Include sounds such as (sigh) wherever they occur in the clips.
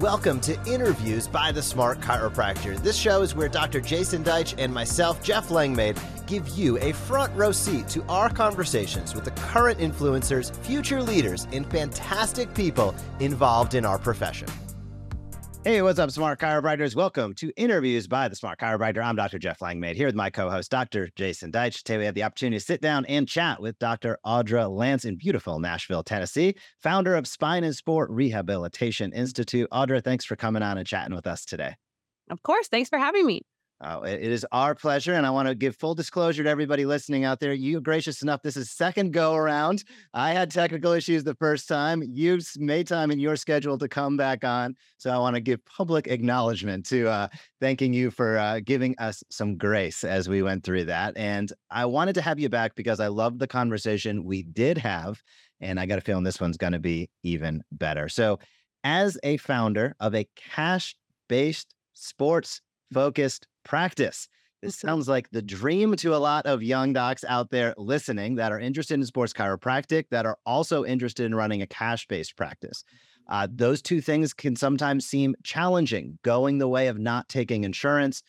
Welcome to Interviews by the Smart Chiropractor. This show is where Dr. Jason Deitch and myself, Jeff Langmaid, give you a front row seat to our conversations with the current influencers, future leaders, and fantastic people involved in our profession. Hey, what's up, smart chiropractors? Welcome to Interviews by the Smart Chiropractor. I'm Dr. Jeff Langmaid here with my co host, Dr. Jason Deitch. Today, we have the opportunity to sit down and chat with Dr. Audra Lance in beautiful Nashville, Tennessee, founder of Spine and Sport Rehabilitation Institute. Audra, thanks for coming on and chatting with us today. Of course. Thanks for having me. Oh, it is our pleasure. And I want to give full disclosure to everybody listening out there. You gracious enough. This is second go around. I had technical issues the first time. You made time in your schedule to come back on. So I want to give public acknowledgement to uh, thanking you for uh, giving us some grace as we went through that. And I wanted to have you back because I love the conversation we did have. And I got a feeling this one's going to be even better. So, as a founder of a cash based sports focused practice. This Mm-hmm. sounds like the dream to a lot of young docs out there listening that are interested in sports chiropractic, that are also interested in running a cash based practice. Uh, those two things can sometimes seem challenging, going the way of not taking insurance.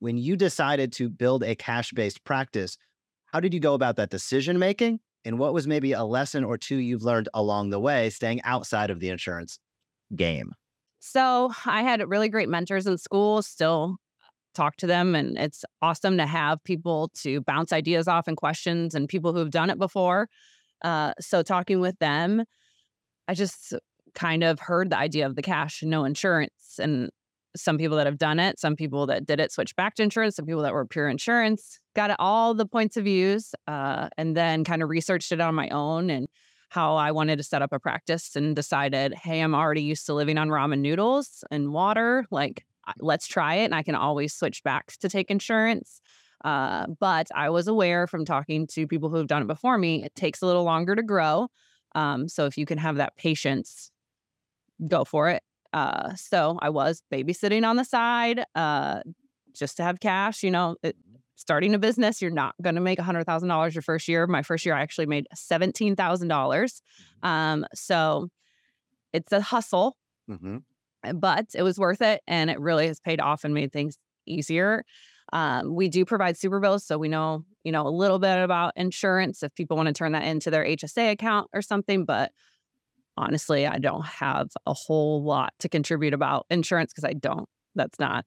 When you decided to build a cash based practice, how did you go about that decision making? And what was maybe a lesson or two you've learned along the way, staying outside of the insurance game? So I had really great mentors in school, still talk to them. And it's awesome to have people to bounce ideas off and questions and people who've done it before. Uh, so talking with them, I just kind of heard the idea of the cash and no insurance. And some people that have done it, some people that did it switch back to insurance, some people that were pure insurance, got all the points of views, uh, and then kind of researched it on my own and how I wanted to set up a practice and decided, hey, I'm already used to living on ramen noodles and water. Like, let's try it. And I can always switch back to take insurance. Uh, but I was aware from talking to people who have done it before me, it takes a little longer to grow. Um, so if you can have that patience, go for it. Uh, so I was babysitting on the side uh, just to have cash. You know, it, starting a business, you're not going to make $100,000 your first year. My first year, I actually made $17,000. Um, so it's a hustle, Mm-hmm. But it was worth it. And it really has paid off and made things easier. Um, we do provide super bills. So we know, you know, a little bit about insurance if people want to turn that into their HSA account or something. But honestly, I don't have a whole lot to contribute about insurance because I don't. That's not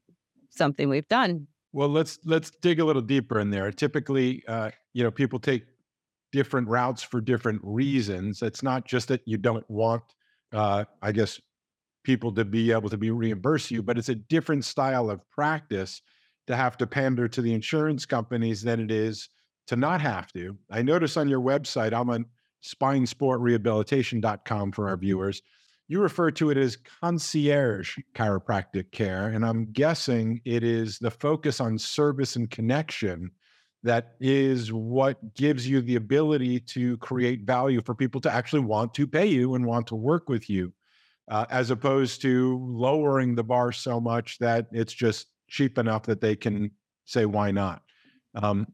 something we've done. Well, let's let's dig a little deeper in there. Typically, uh, you know, people take different routes for different reasons. It's not just that you don't want, uh, I guess, people to be able to be reimburse you, but it's a different style of practice to have to pander to the insurance companies than it is to not have to. I notice on your website, I'm on spinesportrehabilitation.com for our viewers. You refer to it as concierge chiropractic care. And I'm guessing it is the focus on service and connection that is what gives you the ability to create value for people to actually want to pay you and want to work with you, uh, as opposed to lowering the bar so much that it's just cheap enough that they can say, why not? Um,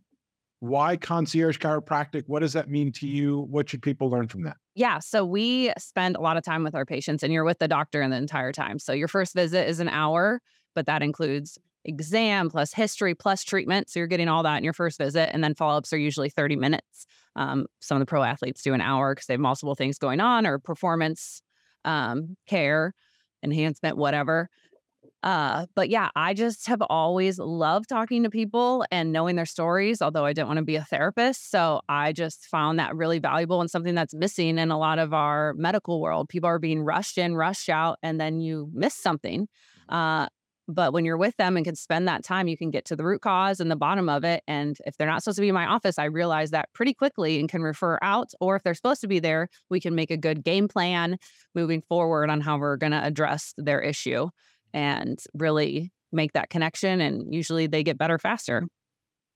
why concierge chiropractic? What does that mean to you? What should people learn from that? Yeah. So we spend a lot of time with our patients, and you're with the doctor in the entire time. So your first visit is an hour, but that includes exam plus history plus treatment. So you're getting all that in your first visit. And then follow ups are usually 30 minutes. Um, some of the pro athletes do an hour because they have multiple things going on or performance um, care, enhancement, whatever. Uh, but yeah, I just have always loved talking to people and knowing their stories, although I didn't want to be a therapist. So I just found that really valuable and something that's missing in a lot of our medical world. People are being rushed in, rushed out, and then you miss something. Uh, but when you're with them and can spend that time, you can get to the root cause and the bottom of it. And if they're not supposed to be in my office, I realize that pretty quickly and can refer out. Or if they're supposed to be there, we can make a good game plan moving forward on how we're going to address their issue and really make that connection. And usually they get better faster.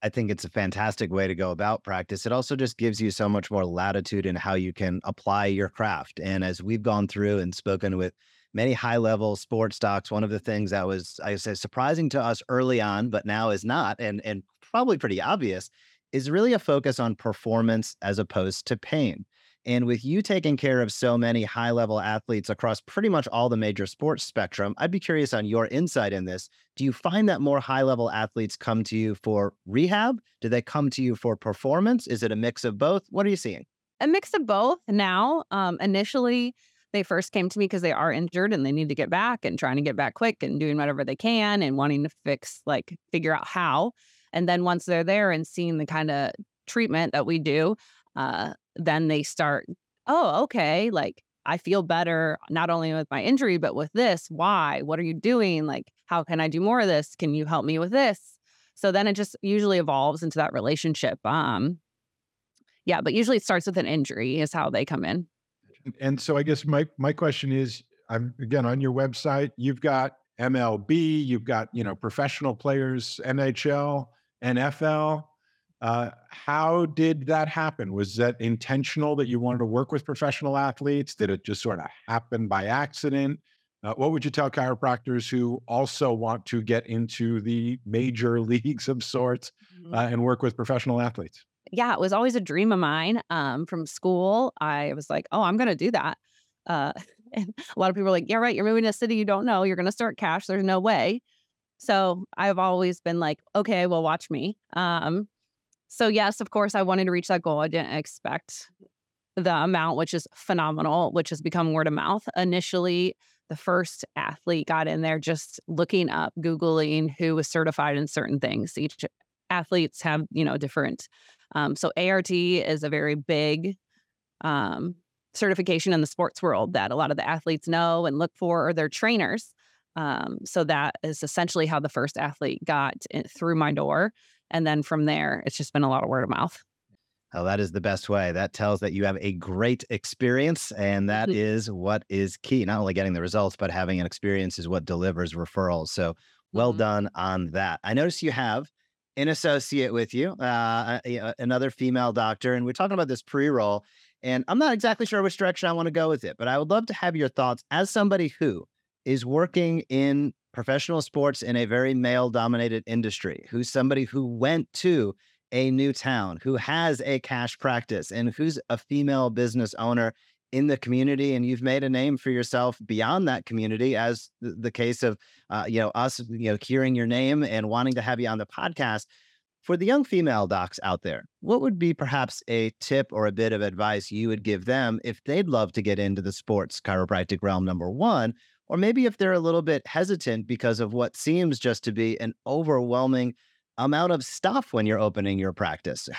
I think it's a fantastic way to go about practice. It also just gives you so much more latitude in how you can apply your craft. And as we've gone through and spoken with many high level sports docs, one of the things that was, I say, surprising to us early on, but now is not, and, and probably pretty obvious, is really a focus on performance as opposed to pain. And with you taking care of so many high level athletes across pretty much all the major sports spectrum, I'd be curious on your insight in this. Do you find that more high level athletes come to you for rehab? Do they come to you for performance? Is it a mix of both? What are you seeing? A mix of both now. Um, initially, they first came to me because they are injured and they need to get back and trying to get back quick and doing whatever they can and wanting to fix, like, figure out how. And then once they're there and seeing the kind of treatment that we do, uh, then they start, oh, okay, like I feel better not only with my injury, but with this. Why? What are you doing? Like, how can I do more of this? Can you help me with this? So then it just usually evolves into that relationship. Um, yeah, but usually it starts with an injury, is how they come in. And so I guess my my question is, I'm again on your website. You've got MLB, you've got you know professional players, NHL, NFL. Uh, how did that happen? Was that intentional that you wanted to work with professional athletes? Did it just sort of happen by accident? Uh, what would you tell chiropractors who also want to get into the major (laughs) leagues of sorts mm-hmm. uh, and work with professional athletes? Yeah, it was always a dream of mine um, from school. I was like, oh, I'm going to do that. Uh, (laughs) and a lot of people are like, yeah, right. You're moving to a city you don't know. You're going to start cash. There's no way. So I've always been like, okay, well, watch me. Um, so, yes, of course, I wanted to reach that goal. I didn't expect the amount, which is phenomenal, which has become word of mouth. Initially, the first athlete got in there just looking up, Googling who was certified in certain things. Each athletes have, you know, different. Um, so, ART is a very big um, certification in the sports world that a lot of the athletes know and look for, or their trainers. Um, so, that is essentially how the first athlete got in, through my door. And then from there, it's just been a lot of word of mouth. Oh, that is the best way. That tells that you have a great experience. And that mm-hmm. (laughs) is what is key. Not only getting the results, but having an experience is what delivers referrals. So well mm-hmm. done on that. I notice you have an associate with you, uh, another female doctor. And we're talking about this pre roll. And I'm not exactly sure which direction I want to go with it, but I would love to have your thoughts as somebody who is working in professional sports in a very male dominated industry, who's somebody who went to a new town, who has a cash practice, and who's a female business owner in the community and you've made a name for yourself beyond that community as the, case of uh, you know us you know hearing your name and wanting to have you on the podcast for the young female docs out there what would be perhaps a tip or a bit of advice you would give them if they'd love to get into the sports chiropractic realm number one or maybe if they're a little bit hesitant because of what seems just to be an overwhelming amount of stuff when you're opening your practice.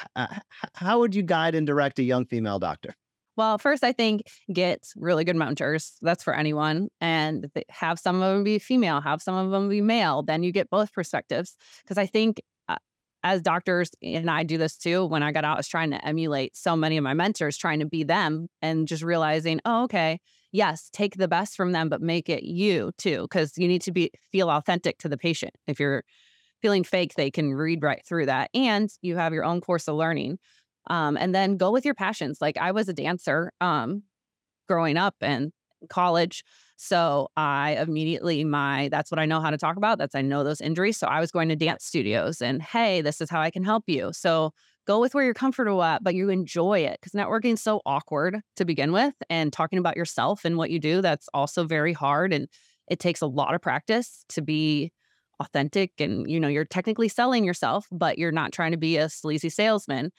How would you guide and direct a young female doctor? Well, first, I think get really good mentors. That's for anyone. And have some of them be female, have some of them be male. Then you get both perspectives. Because I think uh, as doctors, and I do this too, when I got out, I was trying to emulate so many of my mentors, trying to be them and just realizing, oh, okay, yes, take the best from them, but make it you too, because you need to be feel authentic to the patient. If you're feeling fake, they can read right through that. And you have your own course of learning. Um, and then go with your passions. Like I was a dancer um, growing up and college. So I immediately my that's what I know how to talk about. That's I know those injuries. So I was going to dance studios and hey, this is how I can help you. So go with where you're comfortable at, but you enjoy it because networking is so awkward to begin with. And talking about yourself and what you do, that's also very hard. And it takes a lot of practice to be authentic. And, you know, you're technically selling yourself, but you're not trying to be a sleazy salesman.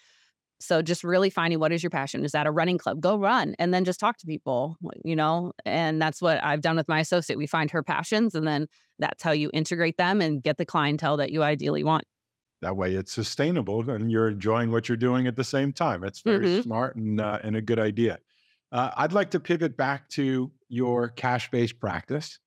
So just really finding what is your passion. Is that a running club? Go run and then just talk to people, you know? And that's what I've done with my associate. We find her passions and then that's how you integrate them and get the clientele that you ideally want. That way it's sustainable and you're enjoying what you're doing at the same time. It's very mm-hmm. smart and, uh, and a good idea. Uh, I'd like to pivot back to your cash based practice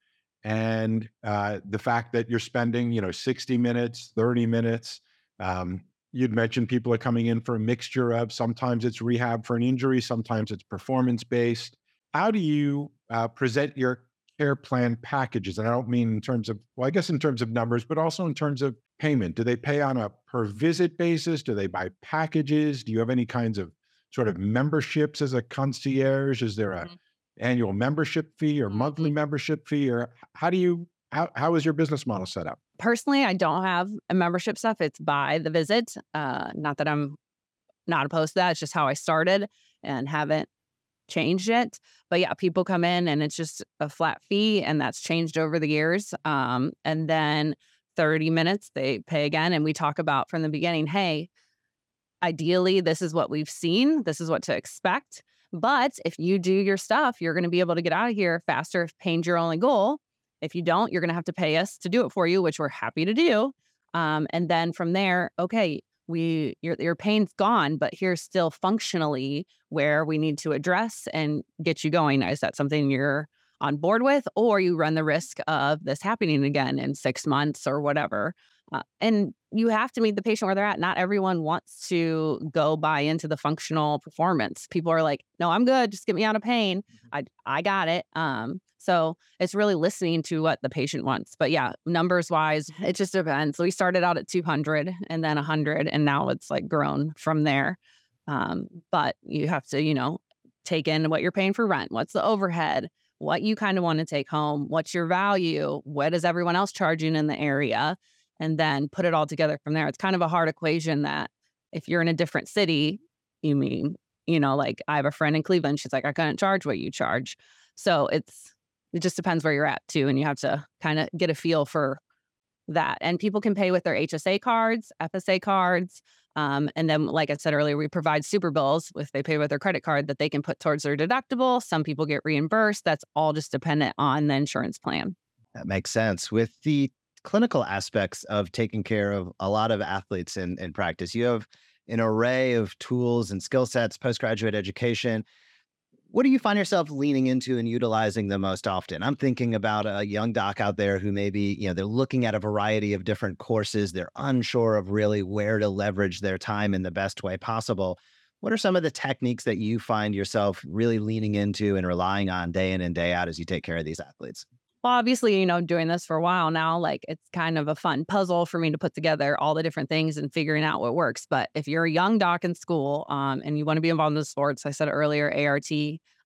and uh, the fact that you're spending, you know, 60 minutes, 30 minutes. Um, you'd mentioned people are coming in for a mixture of sometimes it's rehab for an injury, sometimes it's performance based. How do you uh, present your care plan packages? And I don't mean in terms of, well, I guess in terms of numbers, but also in terms of payment? Do they pay on a per visit basis? Do they buy packages? Do you have any kinds of sort of memberships as a concierge? Is there a mm-hmm. annual membership fee or monthly mm-hmm. membership fee or how do you how, how is your business model set up? Personally, I don't have a membership stuff. It's by the visit. Uh, not that I'm not opposed to that. It's just how I started and haven't changed it. But yeah, people come in and it's just a flat fee, and that's changed over the years. Um, and then 30 minutes they pay again, and we talk about from the beginning, hey, ideally, this is what we've seen, this is what to expect. But if you do your stuff, you're going to be able to get out of here faster if pain's your only goal. If you don't, you're going to have to pay us to do it for you, which we're happy to do. Um, and then from there, okay, we your your pain's gone, but here's still functionally where we need to address and get you going. Is that something you're on board with, or you run the risk of this happening again in six months or whatever? Uh, and you have to meet the patient where they're at. Not everyone wants to go buy into the functional performance. People are like, "No, I'm good. Just get me out of pain. Mm-hmm. I I got it." Um, so it's really listening to what the patient wants. But yeah, numbers wise, it just depends. So we started out at 200 and then 100, and now it's like grown from there. Um, but you have to, you know, take in what you're paying for rent, what's the overhead, what you kind of want to take home, what's your value, what is everyone else charging in the area, and then put it all together from there. It's kind of a hard equation that if you're in a different city, you mean, you know, like I have a friend in Cleveland, she's like, I couldn't charge what you charge. So it's it just depends where you're at too. And you have to kind of get a feel for that. And people can pay with their HSA cards, FSA cards. Um, and then, like I said earlier, we provide super bills if they pay with their credit card that they can put towards their deductible. Some people get reimbursed. That's all just dependent on the insurance plan. That makes sense. With the clinical aspects of taking care of a lot of athletes in, in practice, you have an array of tools and skill sets, postgraduate education what do you find yourself leaning into and utilizing the most often? I'm thinking about a young doc out there who maybe, you know, they're looking at a variety of different courses. They're unsure of really where to leverage their time in the best way possible. What are some of the techniques that you find yourself really leaning into and relying on day in and day out as you take care of these athletes? Well, obviously, you know, doing this for a while now, like it's kind of a fun puzzle for me to put together all the different things and figuring out what works. But if you're a young doc in school um, and you want to be involved in the sports, I said earlier, ART,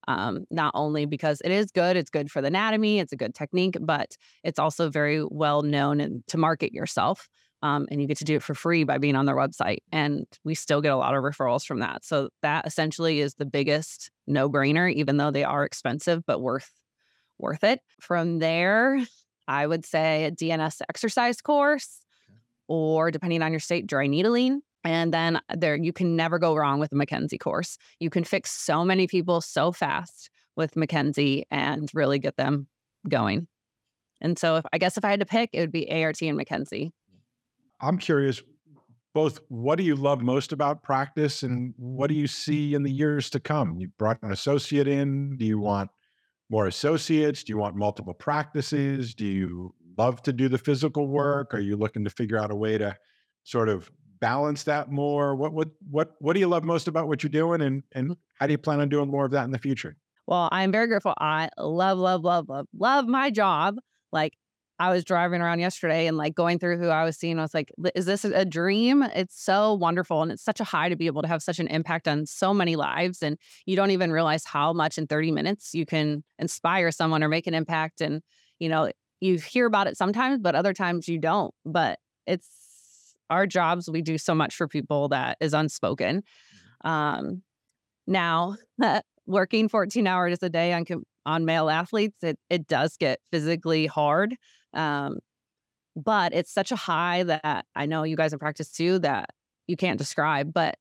um, not only because it is good, it's good for the anatomy, it's a good technique, but it's also very well known and to market yourself. Um, and you get to do it for free by being on their website. And we still get a lot of referrals from that. So that essentially is the biggest no brainer, even though they are expensive, but worth worth it. From there, I would say a DNS exercise course, or depending on your state, dry needling. And then uh, there, you can never go wrong with a McKenzie course. You can fix so many people so fast with McKenzie and really get them going. And so, if I guess if I had to pick, it would be ART and McKenzie. I'm curious, both what do you love most about practice and what do you mm. see in the years to come? You brought an associate in. Do you mm. want more associates? Do you want multiple practices? Do you love to do the physical mm-hmm. work? Are you looking to figure out a way to sort of balance that more? What what what what do you love most about what you're doing and and mm-hmm. how do you plan on doing more of that in the future? Well, I'm very grateful. I love, love, love, love, love my job. Like I was driving around yesterday and like going through who I was seeing. I was like, is this a dream? It's so wonderful. And it's such a high to be able to have such an impact on so many lives. And you don't even realize how much in 30 minutes you can inspire someone or make an impact. And, you know, you hear about it sometimes, but other times you don't. But it's our jobs. We do so much for people that is unspoken. Mm-hmm. Um, now, (laughs) working 14 hours a day on on male athletes, it it does get physically hard. Um, but it's such a high that I know you guys have practiced too that you can't describe. But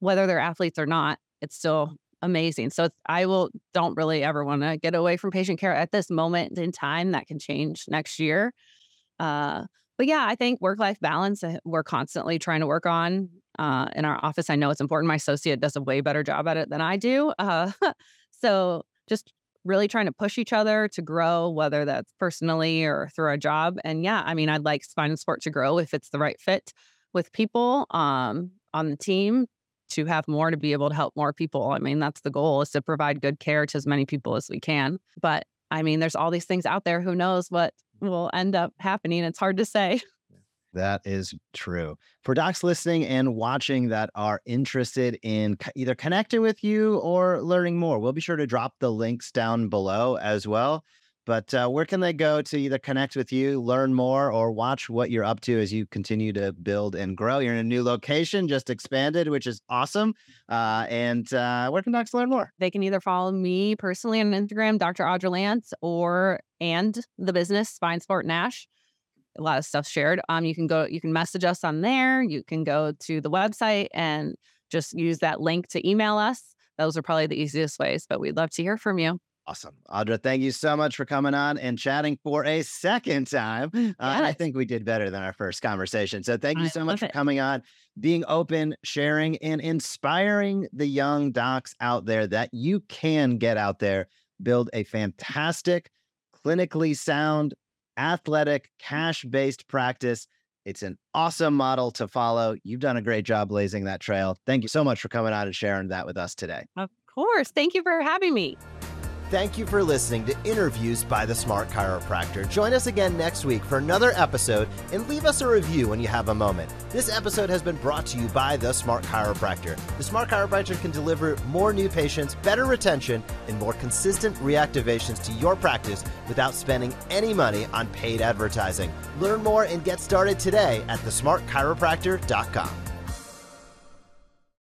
whether they're athletes or not, it's still amazing. So I will don't really ever want to get away from patient care at this moment in time. That can change next year. Uh, but yeah, I think work life balance uh, we're constantly trying to work on uh, in our office. I know it's important. My associate does a way better job at it than I do. Uh, (laughs) so just really trying to push each other to grow, whether that's personally or through a job. And yeah, I mean, I'd like spine and sport to grow if it's the right fit with people um, on the team to have more to be able to help more people. I mean, that's the goal is to provide good care to as many people as we can. But I mean, there's all these things out there. Who knows what will end up happening? It's hard to say. That is true. For docs listening and watching that are interested in either connecting with you or learning more, we'll be sure to drop the links down below as well. But uh, where can they go to either connect with you, learn more, or watch what you're up to as you continue to build and grow? You're in a new location, just expanded, which is awesome. Uh, and uh, where can docs learn more? They can either follow me personally on Instagram, Dr. Audra Lance, or and the business Spine Sport Nash. A lot of stuff shared. Um, you can go, you can message us on there. You can go to the website and just use that link to email us. Those are probably the easiest ways, but we'd love to hear from you. Awesome. Audra, thank you so much for coming on and chatting for a second time. Uh, I think we did better than our first conversation. So thank you I so much for it. coming on, being open, sharing, and inspiring the young docs out there that you can get out there, build a fantastic, clinically sound, athletic, cash based practice. It's an awesome model to follow. You've done a great job blazing that trail. Thank you so much for coming on and sharing that with us today. Of course. Thank you for having me. Thank you for listening to Interviews by the Smart Chiropractor. Join us again next week for another episode and leave us a review when you have a moment. This episode has been brought to you by the Smart Chiropractor. The Smart Chiropractor can deliver more new patients, better retention, and more consistent reactivations to your practice without spending any money on paid advertising. Learn more and get started today at thesmartchiropractor.com.